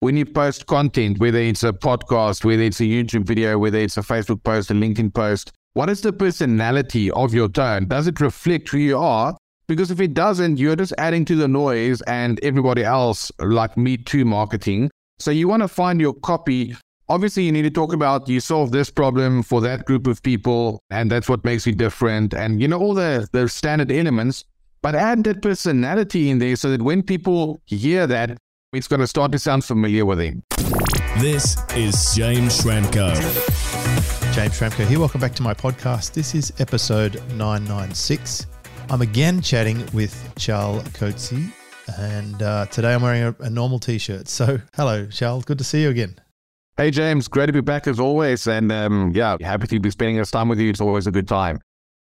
when you post content, whether it's a podcast, whether it's a YouTube video, whether it's a Facebook post, a LinkedIn post, what is the personality of your tone? Does it reflect who you are? Because if it doesn't, you're just adding to the noise and everybody else, like Me Too marketing. So you want to find your copy. Obviously, you need to talk about you solve this problem for that group of people, and that's what makes you different. And you know all the the standard elements, but add that personality in there so that when people hear that, it's going to start to sound familiar with him. This is James Schramko. James Schramko here. Welcome back to my podcast. This is episode 996. I'm again chatting with Charl Coetzee, and uh, today I'm wearing a, a normal t shirt. So, hello, Charl. Good to see you again. Hey, James. Great to be back as always. And um, yeah, happy to be spending this time with you. It's always a good time.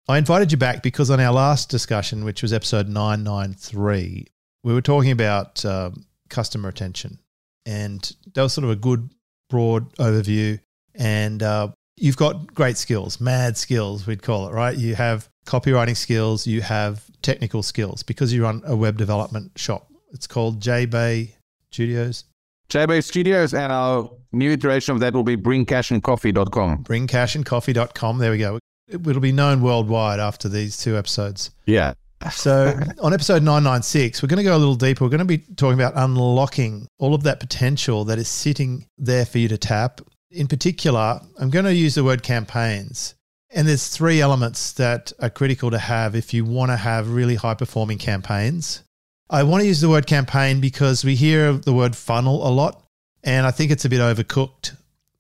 I invited you back because on our last discussion, which was episode 993, we were talking about um, customer retention. And that was sort of a good, broad overview. And uh, you've got great skills, mad skills, we'd call it, right? You have copywriting skills, you have technical skills because you run a web development shop. It's called JBay Studios. JBay Studios, and our new iteration of that will be bringcashandcoffee.com. Bringcashandcoffee.com. There we go. It'll be known worldwide after these two episodes. Yeah. So, on episode 996, we're going to go a little deeper. We're going to be talking about unlocking all of that potential that is sitting there for you to tap. In particular, I'm going to use the word campaigns. And there's three elements that are critical to have if you want to have really high performing campaigns. I want to use the word campaign because we hear the word funnel a lot, and I think it's a bit overcooked.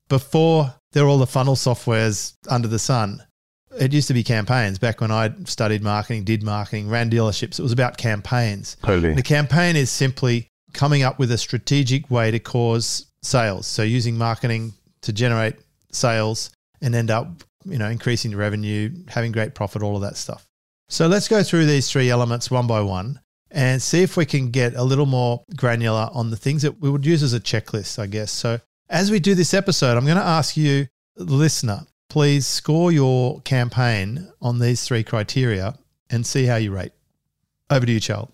Before there were all the funnel softwares under the sun, it used to be campaigns back when I studied marketing, did marketing, ran dealerships. It was about campaigns. Totally. The campaign is simply coming up with a strategic way to cause sales. So using marketing to generate sales and end up, you know, increasing the revenue, having great profit, all of that stuff. So let's go through these three elements one by one and see if we can get a little more granular on the things that we would use as a checklist, I guess. So as we do this episode, I'm going to ask you, listener, please score your campaign on these three criteria and see how you rate. Over to you, Charl.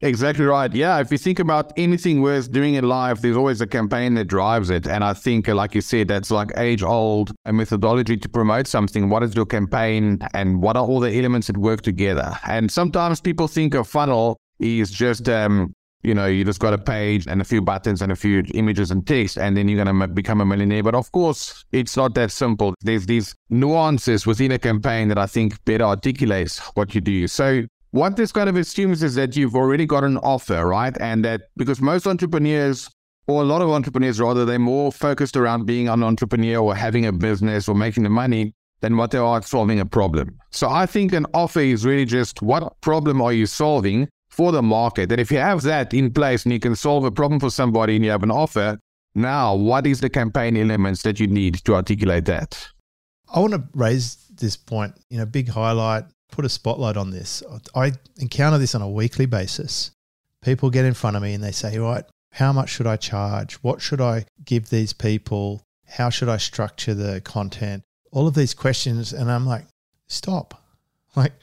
Exactly right. Yeah, if you think about anything worth doing in life, there's always a campaign that drives it. And I think, like you said, that's like age old a methodology to promote something. What is your campaign and what are all the elements that work together? And sometimes people think a funnel is just um, you know, you just got a page and a few buttons and a few images and text, and then you're going to become a millionaire. But of course, it's not that simple. There's these nuances within a campaign that I think better articulates what you do. So what this kind of assumes is that you've already got an offer, right? And that because most entrepreneurs, or a lot of entrepreneurs rather, they're more focused around being an entrepreneur or having a business or making the money than what they are solving a problem. So I think an offer is really just what problem are you solving? For the market. And if you have that in place and you can solve a problem for somebody and you have an offer, now what is the campaign elements that you need to articulate that? I want to raise this point, you know, big highlight, put a spotlight on this. I encounter this on a weekly basis. People get in front of me and they say, right, how much should I charge? What should I give these people? How should I structure the content? All of these questions. And I'm like, stop. Like,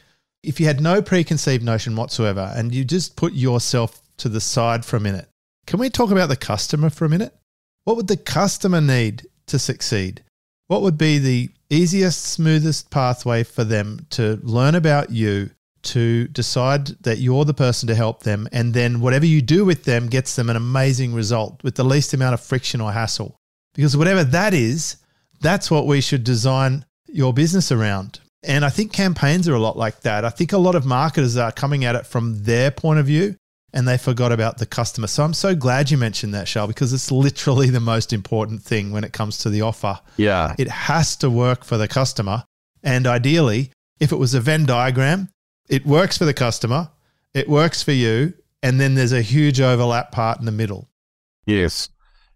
if you had no preconceived notion whatsoever and you just put yourself to the side for a minute, can we talk about the customer for a minute? What would the customer need to succeed? What would be the easiest, smoothest pathway for them to learn about you, to decide that you're the person to help them, and then whatever you do with them gets them an amazing result with the least amount of friction or hassle? Because whatever that is, that's what we should design your business around. And I think campaigns are a lot like that. I think a lot of marketers are coming at it from their point of view and they forgot about the customer. So I'm so glad you mentioned that, Charl, because it's literally the most important thing when it comes to the offer. Yeah. It has to work for the customer. And ideally, if it was a Venn diagram, it works for the customer, it works for you, and then there's a huge overlap part in the middle. Yes.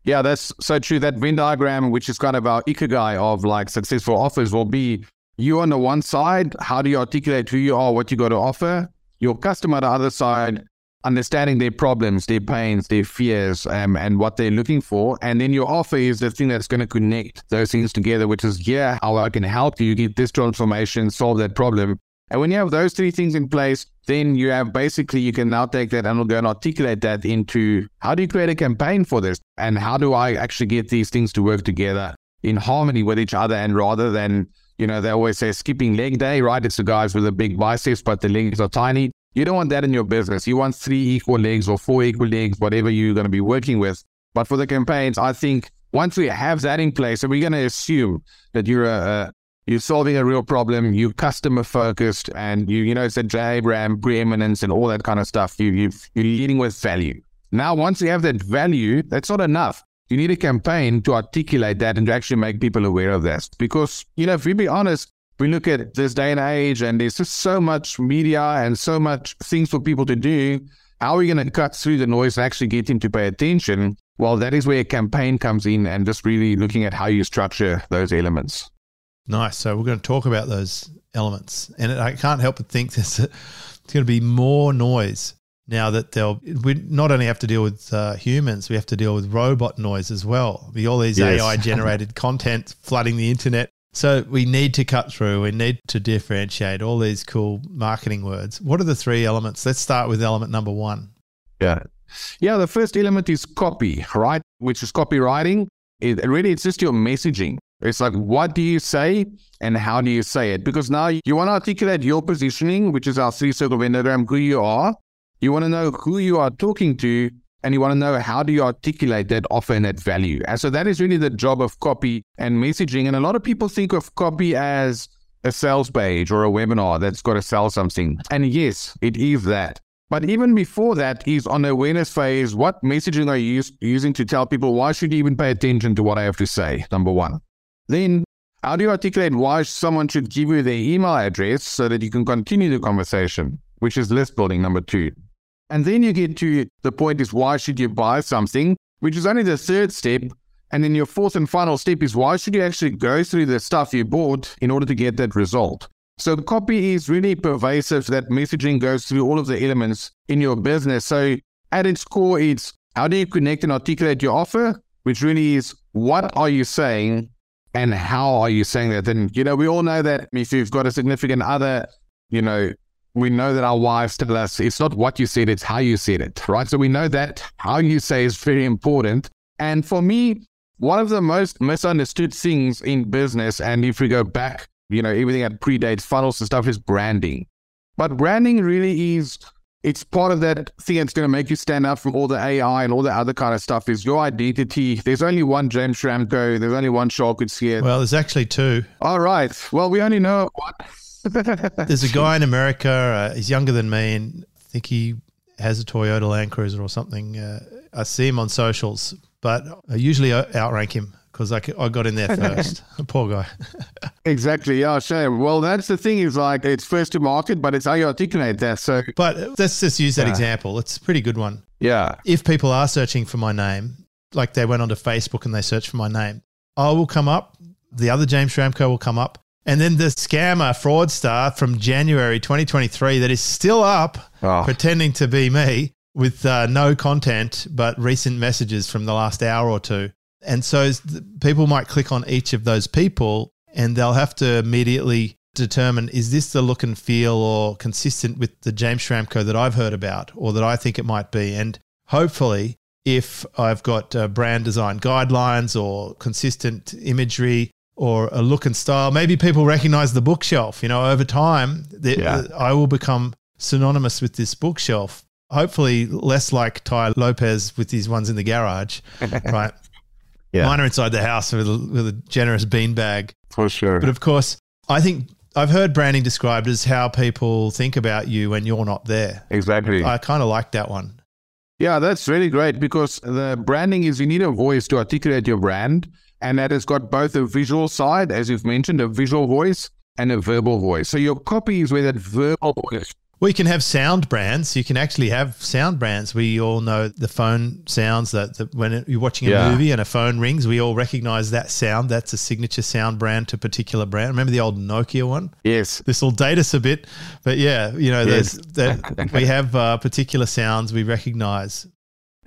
Yeah, that's so true. That Venn diagram, which is kind of our ikigai of like successful offers, will be you on the one side, how do you articulate who you are, what you got to offer? Your customer on the other side, understanding their problems, their pains, their fears, um, and what they're looking for. And then your offer is the thing that's going to connect those things together, which is, yeah, how I can help you get this transformation, solve that problem. And when you have those three things in place, then you have basically, you can now take that and go and articulate that into how do you create a campaign for this? And how do I actually get these things to work together in harmony with each other? And rather than, you know, they always say skipping leg day, right? It's the guys with the big biceps, but the legs are tiny. You don't want that in your business. You want three equal legs or four equal legs, whatever you're going to be working with. But for the campaigns, I think once we have that in place, and we're going to assume that you're a, a you're solving a real problem, you're customer focused, and you you know it's a Jay Abraham preeminence and all that kind of stuff. You you you're leading with value. Now, once you have that value, that's not enough. You need a campaign to articulate that and to actually make people aware of that. Because you know, if we be honest, we look at this day and age, and there's just so much media and so much things for people to do. How are we going to cut through the noise and actually get them to pay attention? Well, that is where a campaign comes in and just really looking at how you structure those elements. Nice. So we're going to talk about those elements, and I can't help but think there's a, it's going to be more noise now that they'll. We not only have to deal with uh, humans, we have to deal with robot noise as well. Be all these Yes. AI generated content flooding the internet. So we need to cut through. We need to differentiate all these cool marketing words. What are the three elements? Let's start with element number one. Yeah. Yeah, the first element is copy, right? Which is copywriting. It really it's just your messaging. It's like what do you say and how do you say it? Because now you want to articulate your positioning, which is our three circle Venn diagram, who you are. You want to know who you are talking to, and you want to know how do you articulate that offer and that value. And so that is really the job of copy and messaging. And a lot of people think of copy as a sales page or a webinar that's got to sell something. And yes, it is that. But even before that is on the awareness phase, what messaging are you using to tell people why should you even pay attention to what I have to say? Number one. Then how do you articulate why someone should give you their email address so that you can continue the conversation, which is list building, number two. And then you get to the point is why should you buy something, which is only the third step. And then your fourth and final step is why should you actually go through the stuff you bought in order to get that result? So the copy is really pervasive. That messaging goes through all of the elements in your business. So at its core, it's how do you connect and articulate your offer, which really is what are you saying and how are you saying that? And, you know, we all know that if you've got a significant other, you know, we know that our wives tell us it's not what you said, it's how you said it, right? So we know that how you say is very important. And for me, one of the most misunderstood things in business, and if we go back, you know, everything that predates funnels and stuff is branding. But branding really is it's part of that thing that's going to make you stand out from all the AI and all the other kind of stuff is your identity. There's only one James Schramko. There's only one Charl here. Well, there's actually two. all right. Well, we only know one. There's a guy in America. Uh, he's younger than me, and I think he has a Toyota Land Cruiser or something. Uh, I see him on socials, but I usually outrank him because I got in there first. Poor guy. exactly. Yeah, sure. Well, that's the thing is like it's first to market, but it's how you articulate that. So, But let's just use that Yeah. example. It's a pretty good one. yeah. If people are searching for my name, like they went onto Facebook and they searched for my name, I will come up. The other James Schramko will come up. And then the scammer fraudster from January 2023 that is still up Oh, pretending to be me with uh, no content but recent messages from the last hour or two. And so people might click on each of those people and they'll have to immediately determine is this the look and feel or consistent with the James Schramko that I've heard about or that I think it might be. And hopefully, if I've got uh, brand design guidelines or consistent imagery or a look and style, maybe people recognize the bookshelf. You know, over time, the, Yeah. I will become synonymous with this bookshelf. Hopefully, less like Tai Lopez with his ones in the garage, right? Yeah. Mine are inside the house with a, with a generous beanbag. for sure. But of course, I think I've heard branding described as how people think about you when you're not there. exactly. I kind of like that one. Yeah, that's really great because the branding is you need a voice to articulate your brand. And that has got both a visual side, as you've mentioned, a visual voice and a verbal voice. So your copy is where that verbal voice. We can have sound brands. You can actually have sound brands. We all know the phone sounds that, that when you're watching a Yeah. movie and a phone rings, we all recognize that sound. That's a signature sound brand to a particular brand. Remember the old Nokia one? Yes. This will date us a bit, but yeah, you know, Yes. that we have uh, particular sounds we recognize.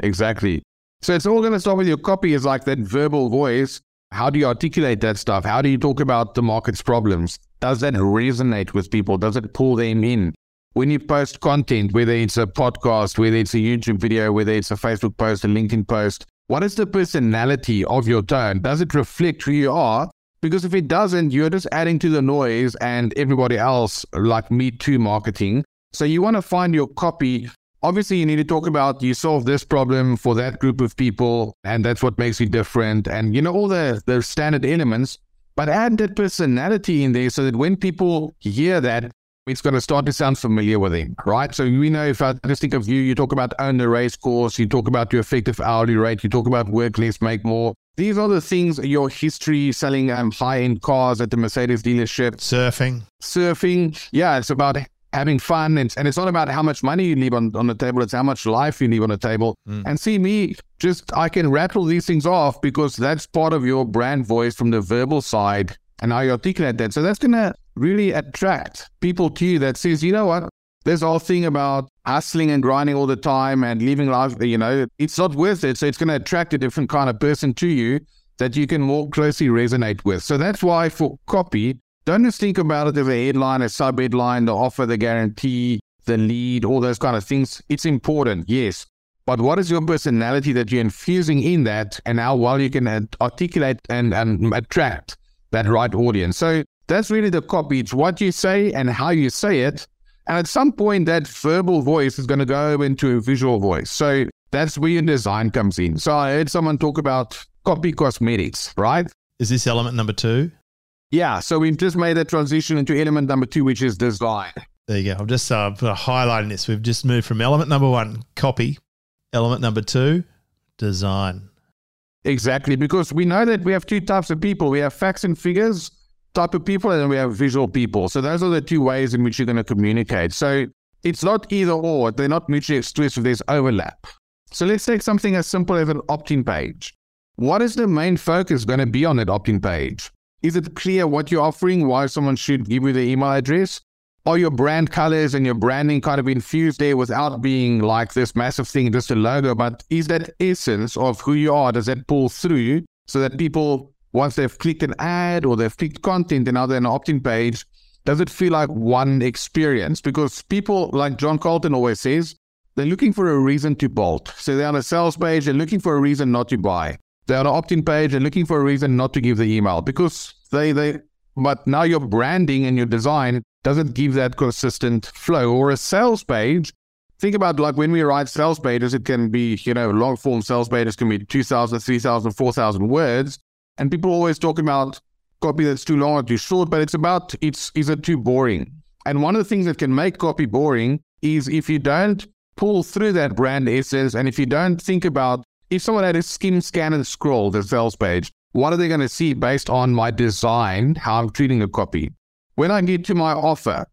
Exactly. So it's all going to start with your copy is like that verbal voice. How do you articulate that stuff? How do you talk about the market's problems? does that resonate with people? Does it pull them in? When you post content, whether it's a podcast, whether it's a YouTube video, whether it's a Facebook post, a LinkedIn post, what is the personality of your tone? Does it reflect who you are? Because if it doesn't, you're just adding to the noise and everybody else, like Me Too marketing. So you want to find your copy. Obviously, you need to talk about you solve this problem for that group of people, and that's what makes you different. And you know, all the, the standard elements, but add that personality in there so that when people hear that, it's going to start to sound familiar with them, right? So we know if I just think of you, you talk about own the race course, you talk about your effective hourly rate, you talk about work less, make more. These are the things, your history selling um, high end cars at the Mercedes dealership, Surfing. surfing. Yeah, it's about having fun. And, and it's not about how much money you leave on, on the table, it's how much life you leave on the table. Mm. And see me, just I can rattle these things off because that's part of your brand voice from the verbal side and how you articulate that. So that's going to really attract people to you that says, you know what? This whole thing about hustling and grinding all the time and living life, you know, it's not worth it. So it's going to attract a different kind of person to you that you can more closely resonate with. So that's why for copy, don't just think about it as a headline, a sub headline, the offer, the guarantee, the lead, all those kind of things. It's important, yes. But what is your personality that you're infusing in that and how well you can articulate and, and attract that right audience? So that's really the copy. It's what you say and how you say it. And at some point, that verbal voice is going to go into a visual voice. So that's where your design comes in. So I heard someone talk about copy cosmetics, right? Is this element number two? Yeah. So we've just made that transition into element number two, which is design. There you go. I'm just uh, highlighting this. We've just moved from element number one, copy, element number two, design. Exactly. Because we know that we have two types of people we have facts and figures type of people, and then we have visual people. So those are the two ways in which you're going to communicate. So it's not either or, they're not mutually exclusive, there's overlap. So let's take something as simple as an opt in page. What is the main focus going to be on that opt in page? Is it clear what you're offering, why someone should give you the email address? Are your brand colors and your branding kind of infused there without being like this massive thing, just a logo? But is that essence of who you are, does that pull through so that people, once they've clicked an ad or they've clicked content and now they're an opt in page, does it feel like one experience? Because people, like John Colton always says, they're looking for a reason to bolt. So they're on a sales page, they're looking for a reason not to buy. They're on an opt in page, they're looking for a reason not to give the email because they, they, but now your branding and your design doesn't give that consistent flow. Or a sales page, think about like when we write sales pages, it can be, you know, long form sales pages can be 2,000, 3,000, 4,000 words. And people always talk about copy that's too long or too short, but it's about, it's, is it too boring? And one of the things that can make copy boring is if you don't pull through that brand essence and if you don't think about if someone had a skim scan and scroll the sales page, what are they going to see based on my design, how I'm treating a copy? When I get to my offer,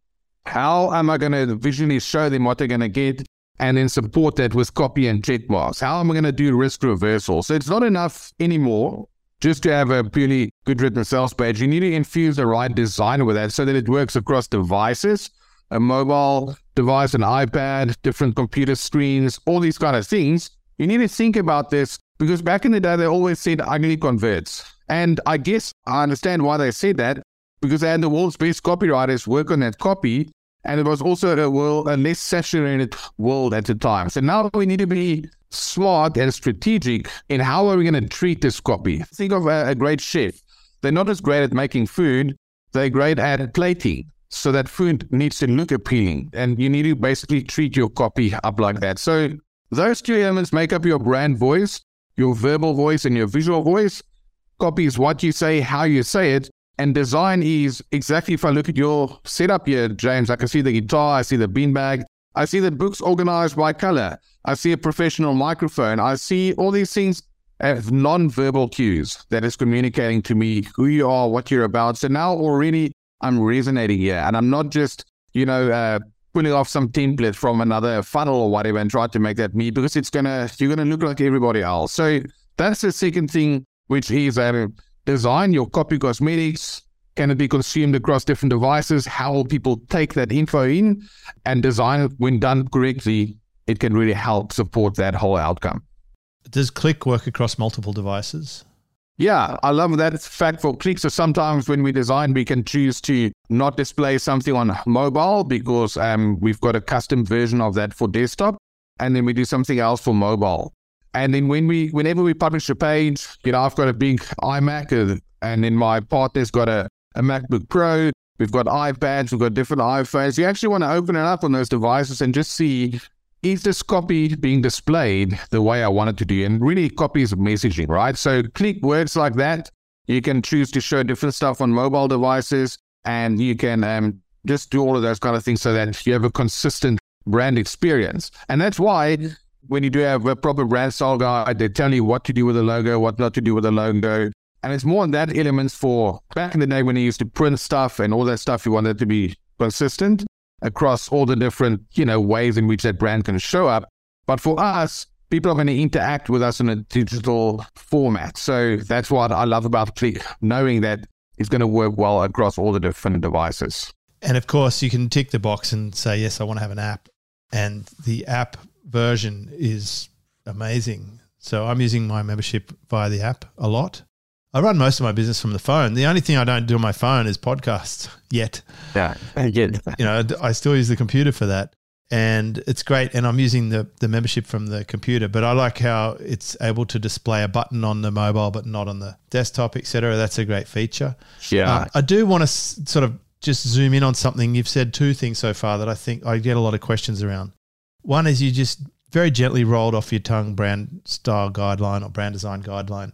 how am I going to visually show them what they're going to get and then support that with copy and check marks? How am I going to do risk reversal? So it's not enough anymore just to have a purely good written sales page. You need to infuse the right design with that so that it works across devices, a mobile device, an iPad, different computer screens, all these kind of things. You need to think about this because back in the day, they always said ugly converts. And I guess I understand why they said that because they had the world's best copywriters work on that copy. And it was also a, world, a less saturated world at the time. So now we need to be smart and strategic in how are we going to treat this copy. Think of a, a great chef. They're not as great at making food, they're great at plating. So that food needs to look appealing. And you need to basically treat your copy up like that. So those two elements make up your brand voice, your verbal voice and your visual voice. Copy is what you say, how you say it. And design is exactly if I look at your setup here, James, I can see the guitar, I see the beanbag, I see the books organized by color, I see a professional microphone, I see all these things as non-verbal cues that is communicating to me who you are, what you're about. So now already I'm resonating here and I'm not just, you know, uh, pulling off some template from another funnel or whatever and try to make that me because it's gonna you're gonna look like everybody else. So that's the second thing, which is uh, design your copy cosmetics. Can it be consumed across different devices? How will people take that info in and design it when done correctly? It can really help support that whole outcome. Does Kleq work across multiple devices? Yeah, I love that fact for Kleq. So sometimes when we design, we can choose to not display something on mobile because um, we've got a custom version of that for desktop, and then we do something else for mobile. And then when we, whenever we publish a page, you know, I've got a big iMac, uh, and then my partner's got a, a MacBook Pro. We've got iPads, we've got different iPhones. You actually want to open it up on those devices and just see is this copy being displayed the way I want it to do? And really copy is messaging, right? So Kleq words like that. You can choose to show different stuff on mobile devices and you can um, just do all of those kind of things so that you have a consistent brand experience. And that's why when you do have a proper brand style guide, they tell you what to do with the logo, what not to do with the logo. And it's more on that elements for back in the day when you used to print stuff and all that stuff, you wanted to be consistent across all the different, you know, ways in which that brand can show up. But for us, people are going to interact with us in a digital format. So that's what I love about Kleq, knowing that it's going to work well across all the different devices. And of course, you can tick the box and say, yes, I want to have an app. And the app version is amazing. So I'm using my membership via the app a lot. I run most of my business from the phone. The only thing I don't do on my phone is podcasts yet. Yeah, you know, I still use the computer for that, and it's great. And I'm using the the membership from the computer, but I like how it's able to display a button on the mobile, but not on the desktop, etc. That's a great feature. Yeah, uh, I do want to s- sort of just zoom in on something. You've said two things so far that I think I get a lot of questions around. One is you just very gently rolled off your tongue brand style guideline or brand design guideline.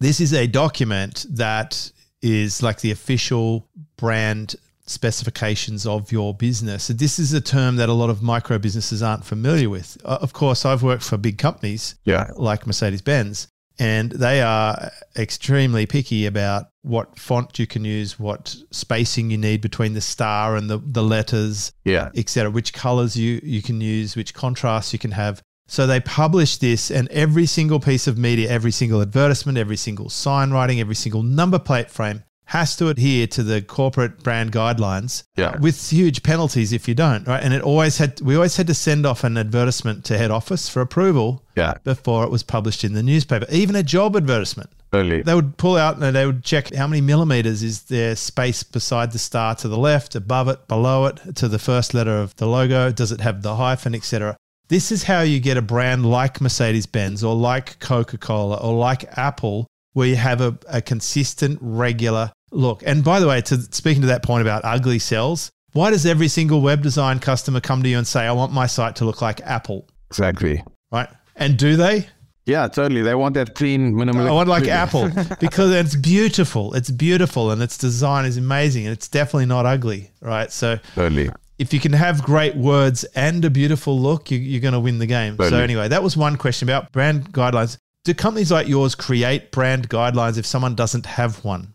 This is a document that is like the official brand specifications of your business. This is a term that a lot of micro businesses aren't familiar with. Uh, of course, I've worked for big companies yeah. like Mercedes Benz, and they are extremely picky about what font you can use, what spacing you need between the star and the, the letters, yeah, etc. Which colors you, you can use, which contrasts you can have. So they publish this, and every single piece of media, every single advertisement, every single sign writing, every single number plate frame has to adhere to the corporate brand guidelines yeah. with huge penalties if you don't right and it always had we always had to send off an advertisement to head office for approval yeah. before it was published in the newspaper even a job advertisement Early. they would pull out and they would check how many millimeters is there space beside the star to the left above it below it to the first letter of the logo does it have the hyphen etc this is how you get a brand like Mercedes Benz or like Coca Cola or like Apple, where you have a, a consistent, regular look. And by the way, to speaking to that point about ugly sells, why does every single web design customer come to you and say, I want my site to look like Apple? Exactly. Right. And do they? Yeah, totally. They want that clean, minimal. I want like Apple because it's beautiful. It's beautiful and its design is amazing and it's definitely not ugly. Right. So, totally if you can have great words and a beautiful look, you, are going to win the game. Totally. So anyway, that was one question about brand guidelines. Do companies like yours create brand guidelines if someone doesn't have one?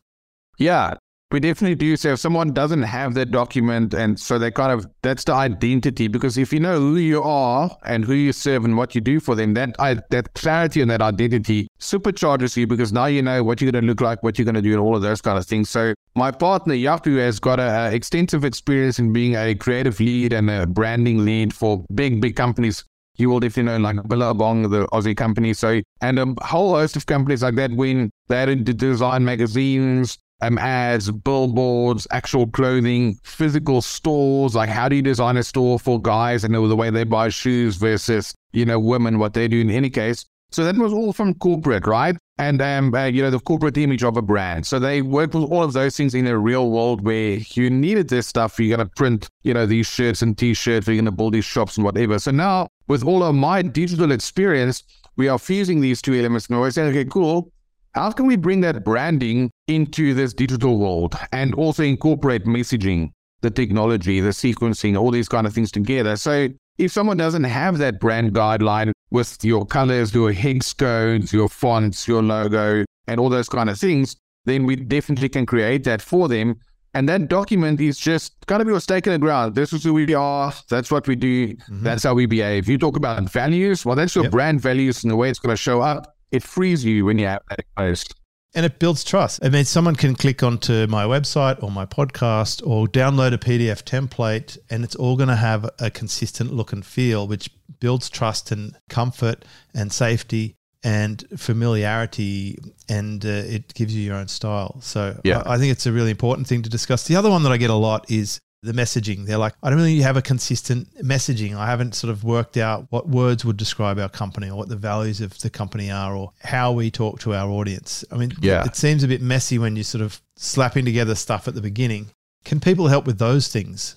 Yeah, we definitely do. So if someone doesn't have that document, and so they kind of that's the identity. Because if you know who you are and who you serve and what you do for them, that I, that clarity and that identity supercharges you because now you know what you're going to look like, what you're going to do, and all of those kind of things. So my partner Yaku has got a, a extensive experience in being a creative lead and a branding lead for big big companies you will definitely know like Billabong, the Aussie company. So, and a whole host of companies like that when they're into design magazines, um, ads, billboards, actual clothing, physical stores. Like, how do you design a store for guys and the way they buy shoes versus, you know, women, what they do in any case? So that was all from corporate, right? And, um, uh, you know, the corporate image of a brand. So they worked with all of those things in a real world where you needed this stuff. You're going to print, you know, these shirts and t-shirts. You're going to build these shops and whatever. So now with all of my digital experience, we are fusing these two elements and we're saying, okay, cool how can we bring that branding into this digital world and also incorporate messaging, the technology, the sequencing, all these kind of things together? So if someone doesn't have that brand guideline with your colors, your hex codes, your fonts, your logo, and all those kind of things, then we definitely can create that for them. And that document is just kind of your stake in the ground. This is who we are. That's what we do. Mm-hmm. That's how we behave. You talk about values. Well, that's your yep. brand values and the way it's going to show up it frees you when you have that post. And it builds trust. I mean, someone can click onto my website or my podcast or download a PDF template, and it's all going to have a consistent look and feel, which builds trust and comfort and safety. and familiarity, and uh, it gives you your own style. So Yeah. I, I think it's a really important thing to discuss. The other one that I get a lot is the messaging. They're like, I don't really have a consistent messaging. I haven't sort of worked out what words would describe our company or what the values of the company are or how we talk to our audience. I mean, Yeah. it seems a bit messy when you're sort of slapping together stuff at the beginning. Can people help with those things?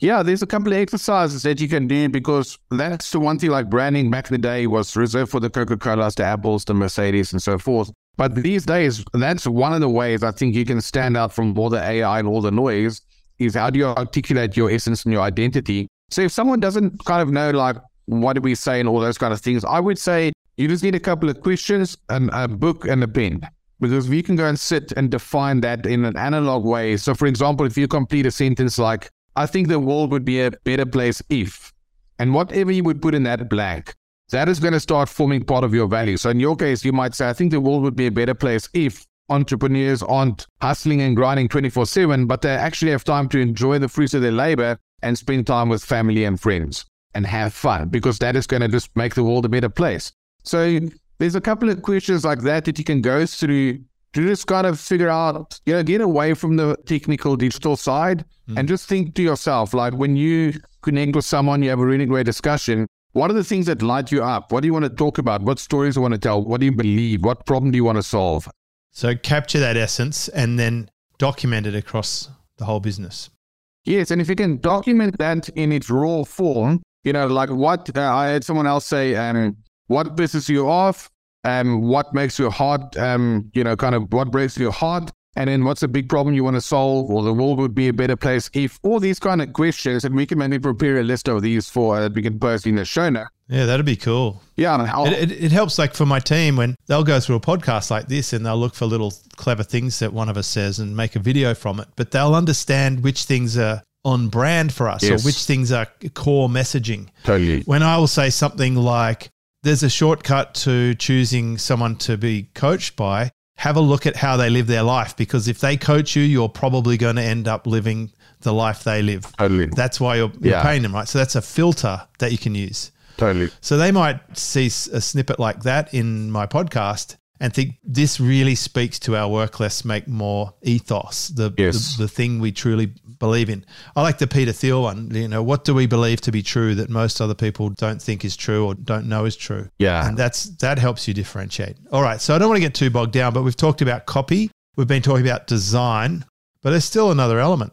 Yeah, there's a couple of exercises that you can do because that's the one thing like branding back in the day was reserved for the Coca Colas, the Apples, the Mercedes, and so forth. But these days, that's one of the ways I think you can stand out from all the AI and all the noise is how do you articulate your essence and your identity. So if someone doesn't kind of know like what do we say and all those kind of things, I would say you just need a couple of questions and a book and a pen. Because we can go and sit and define that in an analog way. So for example, if you complete a sentence like I think the world would be a better place if, and whatever you would put in that blank, that is going to start forming part of your value. So in your case, you might say, I think the world would be a better place if entrepreneurs aren't hustling and grinding 24 7, but they actually have time to enjoy the fruits of their labor and spend time with family and friends and have fun because that is going to just make the world a better place. So there's a couple of questions like that that you can go through to just kind of figure out, you know, get away from the technical digital side hmm. and just think to yourself, like when you connect with someone, you have a really great discussion. What are the things that light you up? What do you want to talk about? What stories do you want to tell? What do you believe? What problem do you want to solve? So capture that essence and then document it across the whole business. Yes, and if you can document that in its raw form, you know, like what uh, I had someone else say, um, what pisses you off, um, what makes your heart, um, you know, kind of what breaks your heart, and then what's a big problem you want to solve, or the world would be a better place if all these kind of questions, and we can maybe prepare a list of these for uh, that we can post in the show note. Yeah, that'd be cool. Yeah, and I'll- It, it, it helps, like for my team, when they'll go through a podcast like this and they'll look for little clever things that one of us says and make a video from it. But they'll understand which things are on brand for us Yes. or which things are core messaging. totally. When I will say something like, there's a shortcut to choosing someone to be coached by, have a look at how they live their life because if they coach you, you're probably going to end up living the life they live. Totally. That's why you're, you're Yeah. paying them, right? So that's a filter that you can use. Totally. So they might see a snippet like that in my podcast and think this really speaks to our work less, make more ethos, the, Yes. the, the thing we truly believe in. I like the Peter Thiel one. You know, what do we believe to be true that most other people don't think is true or don't know is true? Yeah. And that's that helps you differentiate. All right. So I don't want to get too bogged down, but we've talked about copy. We've been talking about design, but there's still another element.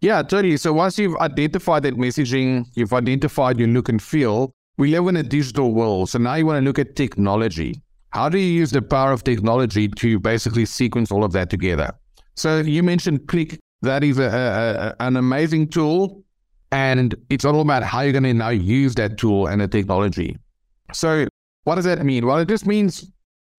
Yeah, totally. So once you've identified that messaging, you've identified your look and feel, we live in a digital world. So now you want to look at technology. How do you use the power of technology to basically sequence all of that together? So you mentioned Kleq. That is a, a, a- an amazing tool. And it's all about how you're going to now use that tool and the technology. So what does that mean? Well, it just means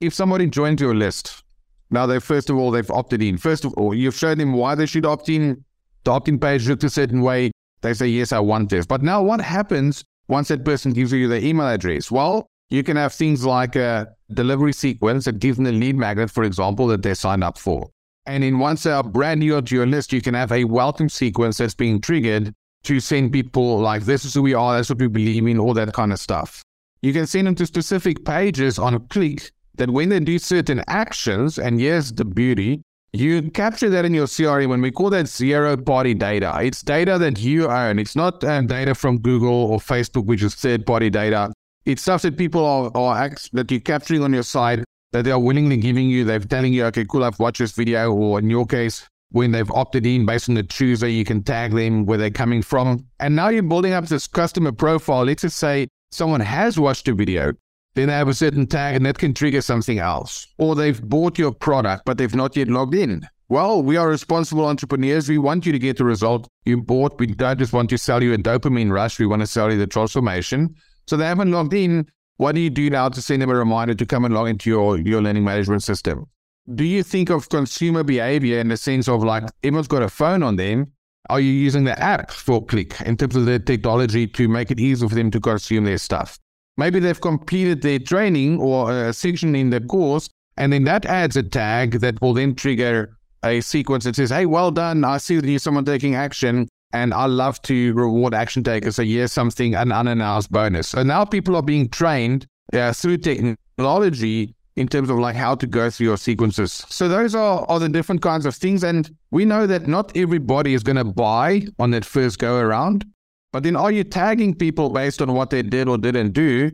if somebody joins your list, now they first of all they've opted in. First of all, you've shown them why they should opt in. The opt-in page looks a certain way. They say yes, I want this. But now, what happens once that person gives you their email address? Well, you can have things like a delivery sequence that gives them the lead magnet, for example, that they signed up for. And then once they are brand new to your list, you can have a welcome sequence that's being triggered to send people like this is who we are, that's what we believe in, all that kind of stuff. You can send them to specific pages on a click that when they do certain actions, and here's the beauty, you capture that in your CRM when we call that zero party data. It's data that you own. It's not um, data from Google or Facebook, which is third party data. It's stuff that people are, are that you're capturing on your site that they are willingly giving you. They're telling you, okay, cool, I've watched this video. Or in your case, when they've opted in based on the chooser, you can tag them where they're coming from. And now you're building up this customer profile. Let's just say someone has watched a video then they have a certain tag and that can trigger something else. Or they've bought your product, but they've not yet logged in. Well, we are responsible entrepreneurs. We want you to get the result you bought. We don't just want to sell you a dopamine rush. We want to sell you the transformation. So they haven't logged in. What do you do now to send them a reminder to come and log into your, your learning management system? Do you think of consumer behavior in the sense of like everyone's got a phone on them? Are you using the app for Kleq in terms of the technology to make it easier for them to consume their stuff? Maybe they've completed their training or a section in the course, and then that adds a tag that will then trigger a sequence that says, Hey, well done. I see that you're someone taking action, and I love to reward action takers. So here's something, an unannounced bonus. So now people are being trained uh, through technology in terms of like how to go through your sequences. So those are, are the different kinds of things. And we know that not everybody is going to buy on that first go around. But then are you tagging people based on what they did or didn't do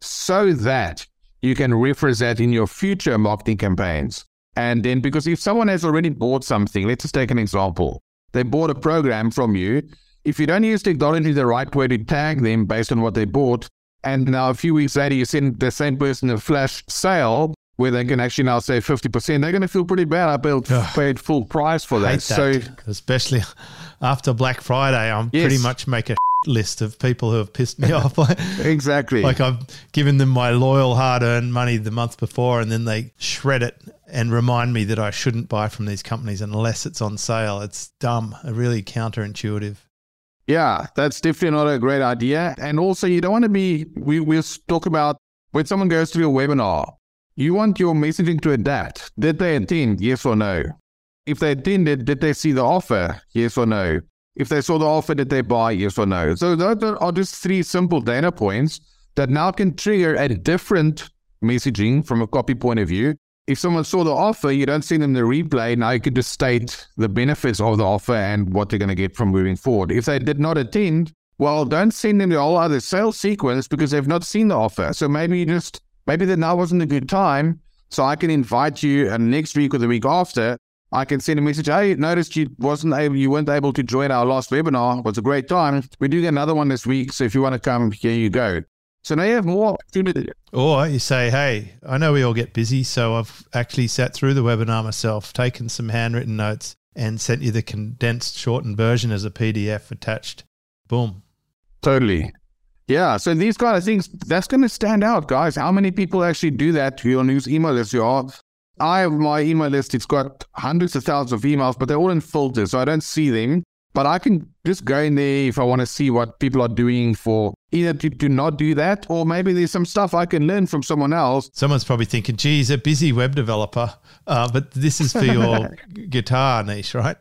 so that you can reference that in your future marketing campaigns? And then because if someone has already bought something, let's just take an example. They bought a program from you. If you don't use technology the right way to tag them based on what they bought, and now a few weeks later you send the same person a flash sale where they can actually now say 50%, they're going to feel pretty bad. I paid, paid full price for that. Hate So especially after Black Friday, I'm Yes. pretty much make a list of people who have pissed me off. Exactly. like I've given them my loyal, hard-earned money the month before, and then they shred it and remind me that I shouldn't buy from these companies unless it's on sale. It's dumb, really counterintuitive. Yeah, that's definitely not a great idea. And also, you don't want to be, we, we'll talk about when someone goes to your webinar, you want your messaging to adapt. Did they attend? Yes or no? If they attended, did they see the offer? Yes or no? If they saw the offer, did they buy? Yes or no? So those are just three simple data points that now can trigger a different messaging from a copy point of view. If someone saw the offer, you don't send them the replay. Now you can just state the benefits of the offer and what they're going to get from moving forward. If they did not attend, well, don't send them the whole other sales sequence because they've not seen the offer. So maybe you just, maybe that now wasn't a good time. So I can invite you and next week or the week after. I can send a message. Hey, noticed you wasn't able, you weren't able to join our last webinar. It was a great time. We're doing another one this week. So if you want to come, here you go. So now you have more opportunity. Or you say, hey, I know we all get busy, so I've actually sat through the webinar myself, taken some handwritten notes, and sent you the condensed, shortened version as a PDF attached. Boom. Totally. Yeah. So these kind of things, that's going to stand out, guys. How many people actually do that to your news email list? You are. I have my email list. It's got hundreds of thousands of emails, but they're all in filters, so I don't see them. But I can just go in there if I want to see what people are doing for either to, to not do that, or maybe there's some stuff I can learn from someone else. Someone's probably thinking, geez, a busy web developer, uh, but this is for your guitar niche, right?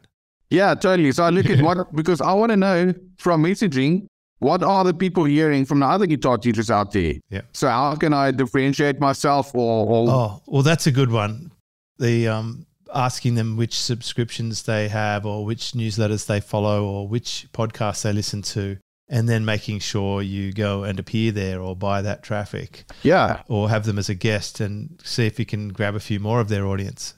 Yeah, totally. So I look at what because I want to know from messaging what are the people hearing from the other guitar teachers out there. Yeah. So how can I differentiate myself or, or Oh, well, that's a good one. The um, asking them which subscriptions they have, or which newsletters they follow, or which podcasts they listen to, and then making sure you go and appear there or buy that traffic, yeah, or have them as a guest and see if you can grab a few more of their audience.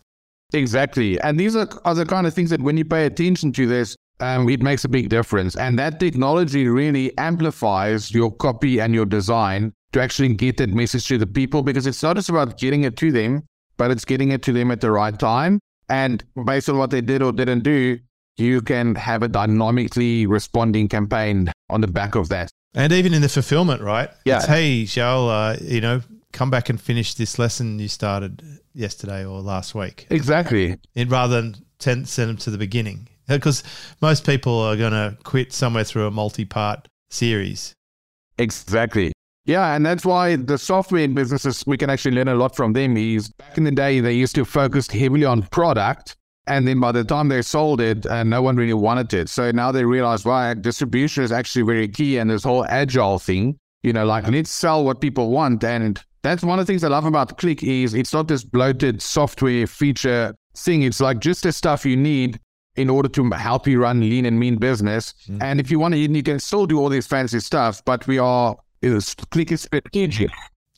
Exactly. And these are, are the kind of things that when you pay attention to this, um, it makes a big difference. And that technology really amplifies your copy and your design to actually get that message to the people because it's not just about getting it to them, but it's getting it to them at the right time. And based on what they did or didn't do, you can have a dynamically responding campaign on the back of that. And even in the fulfillment, right? Yeah. It's, hey, Joel, uh, you know, come back and finish this lesson you started yesterday or last week. Exactly. it, rather than send them to the beginning. Because most people are going to quit somewhere through a multi part series. Exactly. Yeah, and that's why the software businesses we can actually learn a lot from them. Is back in the day they used to focus heavily on product, and then by the time they sold it, uh, no one really wanted it. So now they realize, wow, distribution is actually very key, and this whole agile thing. You know, like let's sell what people want, and that's one of the things I love about Kleq is it's not this bloated software feature thing. It's like just the stuff you need in order to help you run lean and mean business. Mm-hmm. And if you want to, you can still do all this fancy stuff, but we are is Kleq is strategic.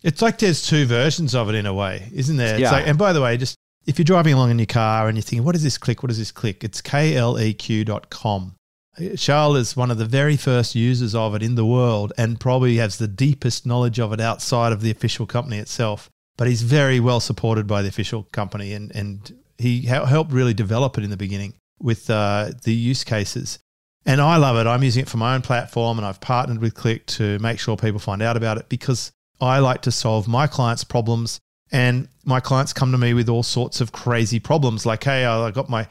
It's like there's two versions of it in a way, isn't there? It's Yeah. like, and by the way, just if you're driving along in your car and you're thinking, what is this Kleq? What is this Kleq? It's kleq.com. Uh, Charl is one of the very first users of it in the world and probably has the deepest knowledge of it outside of the official company itself. But he's very well supported by the official company and, and he helped really develop it in the beginning with uh, the use cases. And I love it. I'm using it for my own platform and I've partnered with Kleq to make sure people find out about it because I like to solve my clients' problems. And my clients come to me with all sorts of crazy problems like, hey, I got my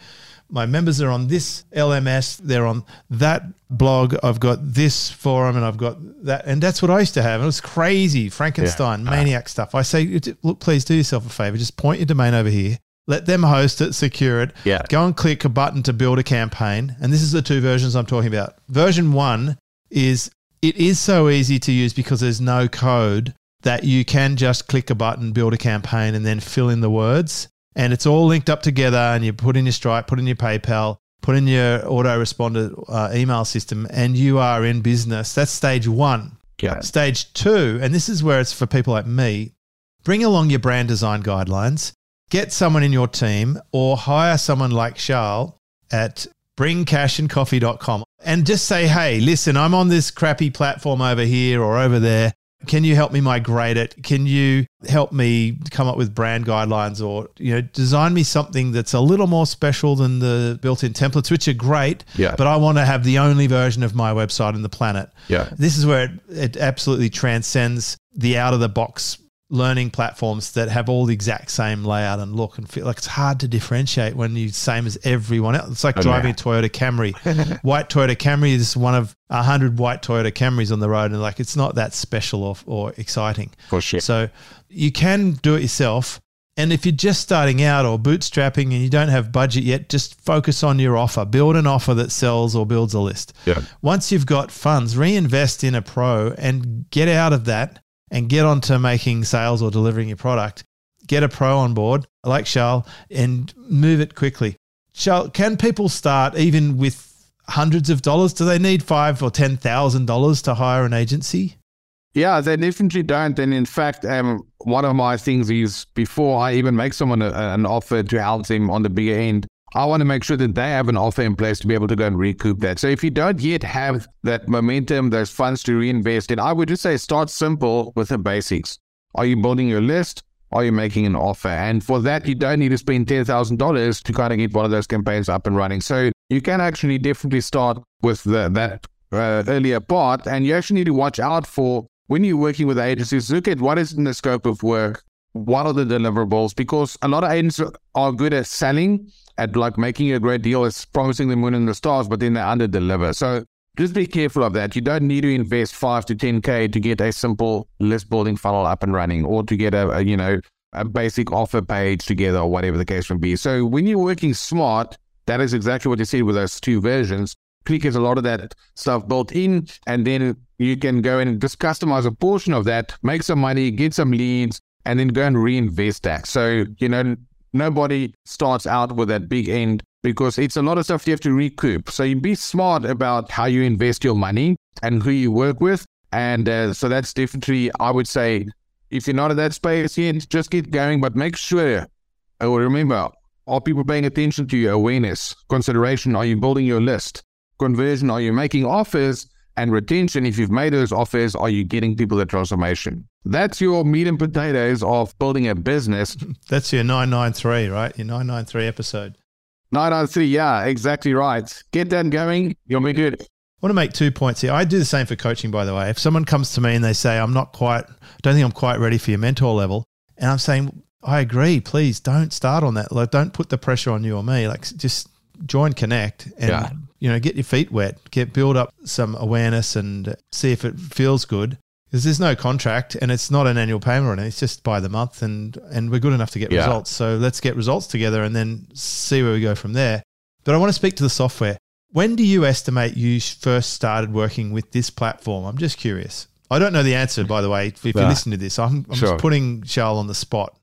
my members are on this LMS, they're on that blog, I've got this forum, and I've got that. And that's what I used to have. It was crazy, Frankenstein, maniac stuff. I say, look, please do yourself a favor. Just point your domain over here. Let them host it, secure it. Yeah. Go and click a button to build a campaign. And this is the two versions I'm talking about. Version one is it is so easy to use because there's no code that you can just click a button, build a campaign, and then fill in the words. And it's all linked up together. And you put in your Stripe, put in your PayPal, put in your autoresponder uh, email system, and you are in business. That's stage one. Yeah. Stage two, and this is where it's for people like me bring along your brand design guidelines, get someone in your team, or hire someone like Charl at bringcashandcoffee.com and just say, hey, listen, I'm on this crappy platform over here or over there. Can you help me migrate it? Can you help me come up with brand guidelines or, you know, design me something that's a little more special than the built-in templates, which are great, Yeah. but I want to have the only version of my website on the planet. Yeah. This is where it, it absolutely transcends the out of the box learning platforms that have all the exact same layout and look and feel like it's hard to differentiate when you same as everyone else. It's like Oh, driving a Toyota Camry. white Toyota Camry is one of a hundred white Toyota Camrys on the road, and like it's not that special or, or exciting. For sure. So you can do it yourself. And if you're just starting out or bootstrapping and you don't have budget yet, just focus on your offer. Build an offer that sells or builds a list. Yeah. Once you've got funds, reinvest in a pro and get out of that and get onto making sales or delivering your product. Get a pro on board, like Charl, and move it quickly. Charl, can people start even with hundreds of dollars? Do they need five or ten thousand dollars to hire an agency? Yeah, they definitely don't. And in fact, um, one of my things is before I even make someone a, an offer to help them on the bigger end, I want to make sure that they have an offer in place to be able to go and recoup that. So if you don't yet have that momentum, those funds to reinvest in, I would just say start simple with the basics. Are you building your list? Are you making an offer? And for that, you don't need to spend $10,000 to kind of get one of those campaigns up and running. So you can actually definitely start with the, that uh, earlier part. And you actually need to watch out for when you're working with agencies, look at what is in the scope of work, what are the deliverables, because a lot of agents are good at selling, at like making a great deal, is promising the moon and the stars, but then they under deliver. So just be careful of that. You don't need to invest five to 10K to get a simple list building funnel up and running or to get a, a you know, a basic offer page together or whatever the case may be. So when you're working smart, that is exactly what you see with those two versions. Kleq has a lot of that stuff built in, and then you can go in and just customize a portion of that, make some money, get some leads, and then go and reinvest that. So, you know, nobody starts out with that big end because it's a lot of stuff you have to recoup. So you be smart about how you invest your money and who you work with. And uh, so that's definitely, I would say, if you're not in that space yet, just get going, but make sure, or remember, are people paying attention to your awareness, consideration? Are you building your list? Conversion, are you making offers? And retention, if you've made those offers, are you getting people the transformation? That's your meat and potatoes of building a business. That's your 993, right? Your 993 episode. 993, yeah, exactly right. Get that going, you'll be good. I want to make two points here. I do the same for coaching, by the way. If someone comes to me and they say, I'm not quite, don't think I'm quite ready for your mentor level, and I'm saying, I agree, please don't start on that. Like, don't put the pressure on you or me. Like, just join Connect and, Yeah. You know, get your feet wet, get, build up some awareness and see if it feels good. Because there's no contract and it's not an annual payment or anything. It's just by the month and, and we're good enough to get Yeah. results. So let's get results together and then see where we go from there. But I want to speak to the software. When do you estimate you first started working with this platform? I'm just curious. I don't know the answer, by the way. If you listen to this, I'm, I'm Sure. just putting Charl on the spot.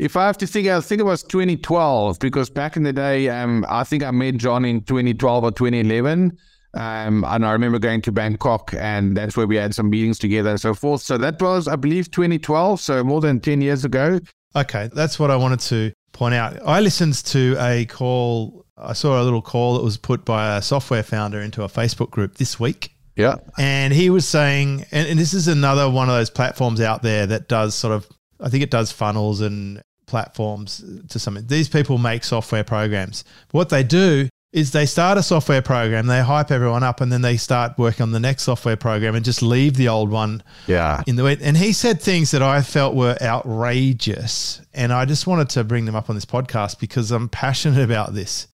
If I have to think, I think it was 2012 because back in the day, um, I think I met John in 2012 or 2011. Um, and I remember going to Bangkok, and that's where we had some meetings together and so forth. So that was, I believe, 2012, so more than 10 years ago. Okay, that's what I wanted to point out. I listened to a call. I saw a little call that was put by a software founder into a Facebook group this week. Yeah. And he was saying, and, and this is another one of those platforms out there that does sort of, I think it does funnels and platforms to something. These people make software programs. What they do is they start a software program, they hype everyone up, and then they start working on the next software program and just leave the old one Yeah. in the way. And he said things that I felt were outrageous. And I just wanted to bring them up on this podcast because I'm passionate about this.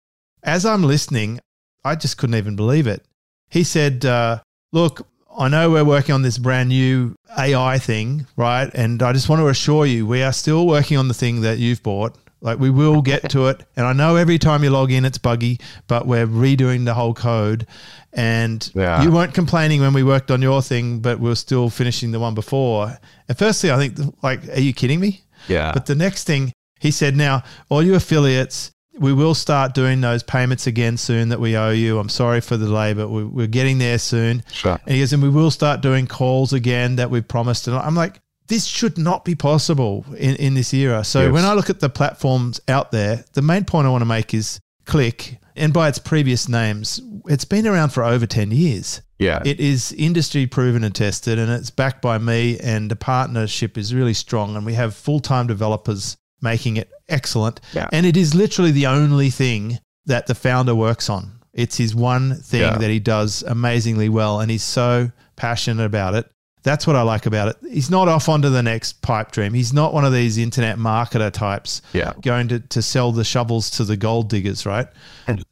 As I'm listening, I just couldn't even believe it. He said, uh, Look, I know we're working on this brand new AI thing, right? And I just want to assure you, we are still working on the thing that you've bought. Like we will get to it. And I know every time you log in, it's buggy, but we're redoing the whole code. And Yeah. you weren't complaining when we worked on your thing, but we are still finishing the one before. And firstly, I think, like, are you kidding me? Yeah. But the next thing he said, now all you affiliates, we will start doing those payments again soon that we owe you. I'm sorry for the delay, but we, we're getting there soon. Sure. And he goes, and we will start doing calls again that we've promised. And I'm like, this should not be possible in, in this era. So Yes. when I look at the platforms out there, the main point I want to make is Kleq, and by its previous names, it's been around for over 10 years. yeah. It is industry proven and tested, and it's backed by me, and the partnership is really strong. And we have full time developers making it excellent. Yeah. And it is literally the only thing that the founder works on. It's his one thing Yeah. that he does amazingly well, and he's so passionate about it. That's what I like about it. He's not off onto the next pipe dream. He's not one of these internet marketer types yeah. going to, to sell the shovels to the gold diggers, right?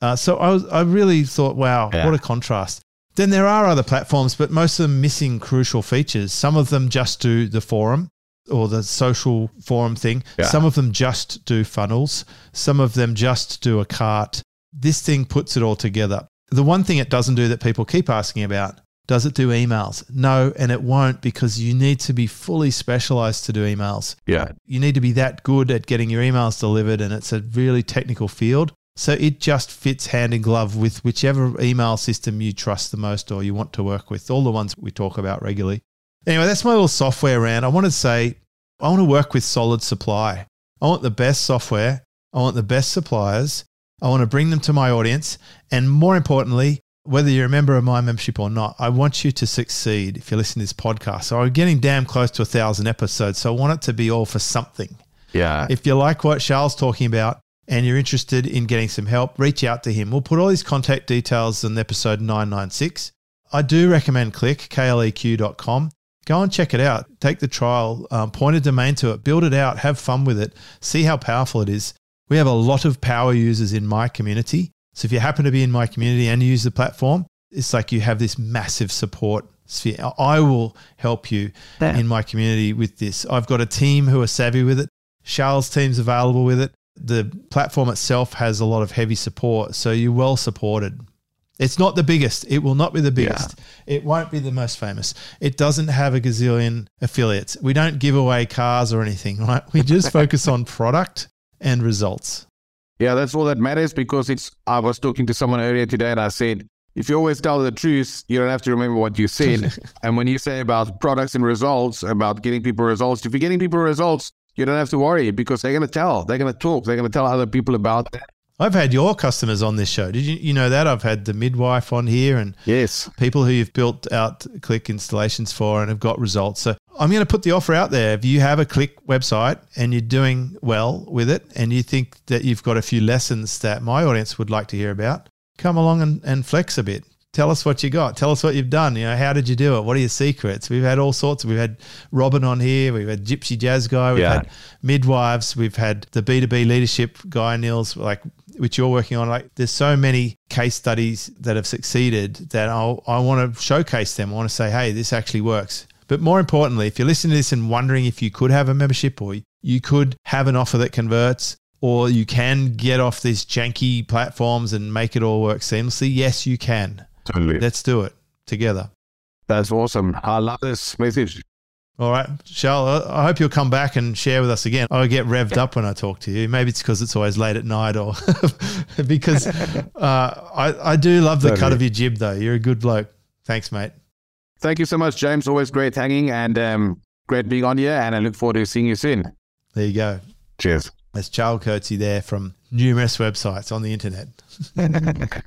Uh, so I, was, I really thought, wow, Yeah. what a contrast. Then there are other platforms, but most of them missing crucial features. Some of them just do the forum or the social forum thing. Yeah. Some of them just do funnels. Some of them just do a cart. This thing puts it all together. The one thing it doesn't do that people keep asking about does it do emails? No, and it won't because you need to be fully specialized to do emails Yeah. you need to be that good at getting your emails delivered and it's a really technical field so it just fits hand in glove with whichever email system you trust the most or you want to work with all the ones we talk about regularly anyway that's my little software rant i want to say i want to work with solid supply i want the best software i want the best suppliers i want to bring them to my audience and more importantly whether you're a member of my membership or not, I want you to succeed if you listen to this podcast. So I'm getting damn close to a thousand episodes. So I want it to be all for something. Yeah. If you like what Charl's talking about and you're interested in getting some help, reach out to him. We'll put all his contact details in episode 996. I do recommend Kleq, kleq.com. Go and check it out. Take the trial, um, point a domain to it, build it out, have fun with it, see how powerful it is. We have a lot of power users in my community. So if you happen to be in my community and use the platform, it's like you have this massive support sphere. I will help you Yeah. in my community with this. I've got a team who are savvy with it. Charl's team's available with it. The platform itself has a lot of heavy support, so you're well supported. It's not the biggest. It will not be the biggest. It won't be the most famous. It doesn't have a gazillion affiliates. We don't give away cars or anything, right? We just focus on product and results. Yeah, that's all that matters because it's. I was talking to someone earlier today and I said, if you always tell the truth, you don't have to remember what you said. and when you say about products and results, about getting people results, if you're getting people results, you don't have to worry because they're going to tell, they're going to talk, they're going to tell other people about that. I've had your customers on this show. Did you you know that? I've had the midwife on here and Yes. people who you've built out Kleq installations for and have got results. So I'm going to put the offer out there. If you have a Kleq website and you're doing well with it and you think that you've got a few lessons that my audience would like to hear about, come along and, and flex a bit. Tell us what you got. Tell us what you've done. You know, how did you do it? What are your secrets? We've had all sorts. We've had Robin on here. We've had Gypsy Jazz guy. We've Yeah. had midwives. We've had the B2B leadership guy, Nils. like which you're working on. Like there's so many case studies that have succeeded that I'll, I want to showcase them. I want to say, hey, this actually works. But more importantly, if you're listening to this and wondering if you could have a membership or you could have an offer that converts, or you can get off these janky platforms and make it all work seamlessly, yes, you can. Totally. Let's do it together. That's awesome. I love this message. All right, Charl, I I hope you'll come back and share with us again. I get revved up when I talk to you. Maybe it's because it's always late at night or because uh, I, I do love the cut of your jib, though. You're a good bloke. Thanks, mate. Thank you so much, James. Always great hanging and um, great being on here. And I look forward to seeing you soon. There you go. Cheers. That's Charl Coetzee there from numerous websites on the internet.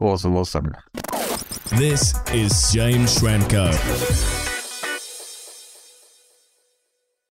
awesome. Awesome. This is James Schramko.